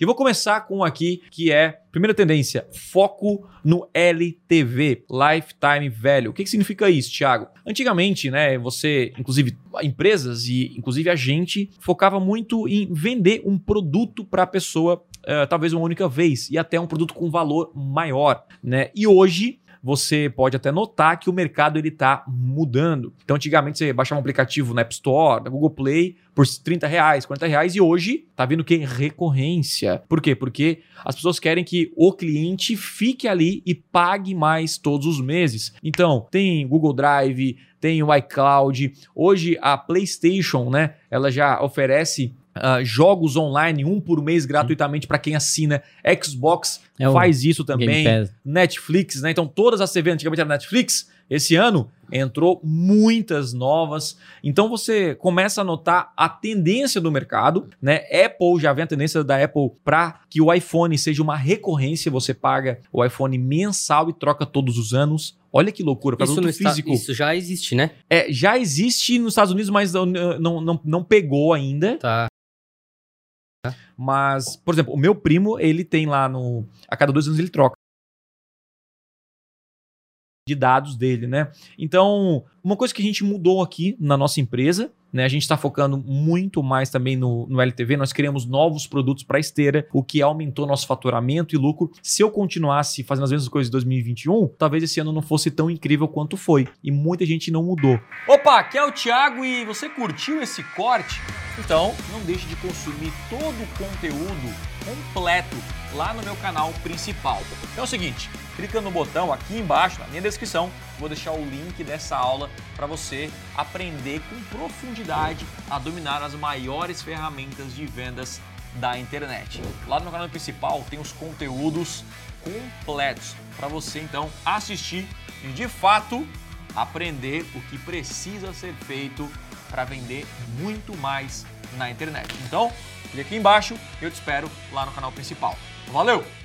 E vou começar com um aqui que é primeira tendência, foco no LTV, Lifetime Value. O que, que significa isso, Thiago? Antigamente, né, você, inclusive empresas e inclusive a gente focava muito em vender um produto para a pessoa Uh, talvez uma única vez e até um produto com valor maior, né? E hoje você pode até notar que o mercado ele está mudando. Então, antigamente você baixava um aplicativo na App Store, na Google Play, por 30 reais, 40 reais, e hoje tá vindo que recorrência. Por quê? Porque as pessoas querem que o cliente fique ali e pague mais todos os meses. Então, tem Google Drive, tem o iCloud. Hoje a PlayStation, né, ela já oferece Uh, jogos online, um por mês gratuitamente para quem assina. Xbox é faz isso também. Netflix, né? Então, todas as TVs antigamente era Netflix. Esse ano entrou muitas novas. Então você começa a notar a tendência do mercado, né? Apple já vem a tendência da Apple para que o iPhone seja uma recorrência. Você paga o iPhone mensal e troca todos os anos. Olha que loucura, para produto físico. Isso já existe, né? É, já existe nos Estados Unidos, mas não, não, não, não pegou ainda. Tá. Mas, por exemplo, o meu primo, ele tem lá no. A cada dois anos ele troca de dados dele, né? Então, uma coisa que a gente mudou aqui na nossa empresa, né? A gente está focando muito mais também no, no LTV. Nós criamos novos produtos para esteira, o que aumentou nosso faturamento e lucro. Se eu continuasse fazendo as mesmas coisas em 2021, talvez esse ano não fosse tão incrível quanto foi. E muita gente não mudou. Opa, aqui é o Thiago e você curtiu esse corte? Então, não deixe de consumir todo o conteúdo completo lá no meu canal principal. Então é o seguinte, clica no botão aqui embaixo, na minha descrição, vou deixar o link dessa aula para você aprender com profundidade a dominar as maiores ferramentas de vendas da internet. Lá no meu canal principal tem os conteúdos completos para você então assistir e de fato aprender o que precisa ser feito para vender muito mais na internet. Então, clique aqui embaixo eu te espero lá no canal principal. Valeu!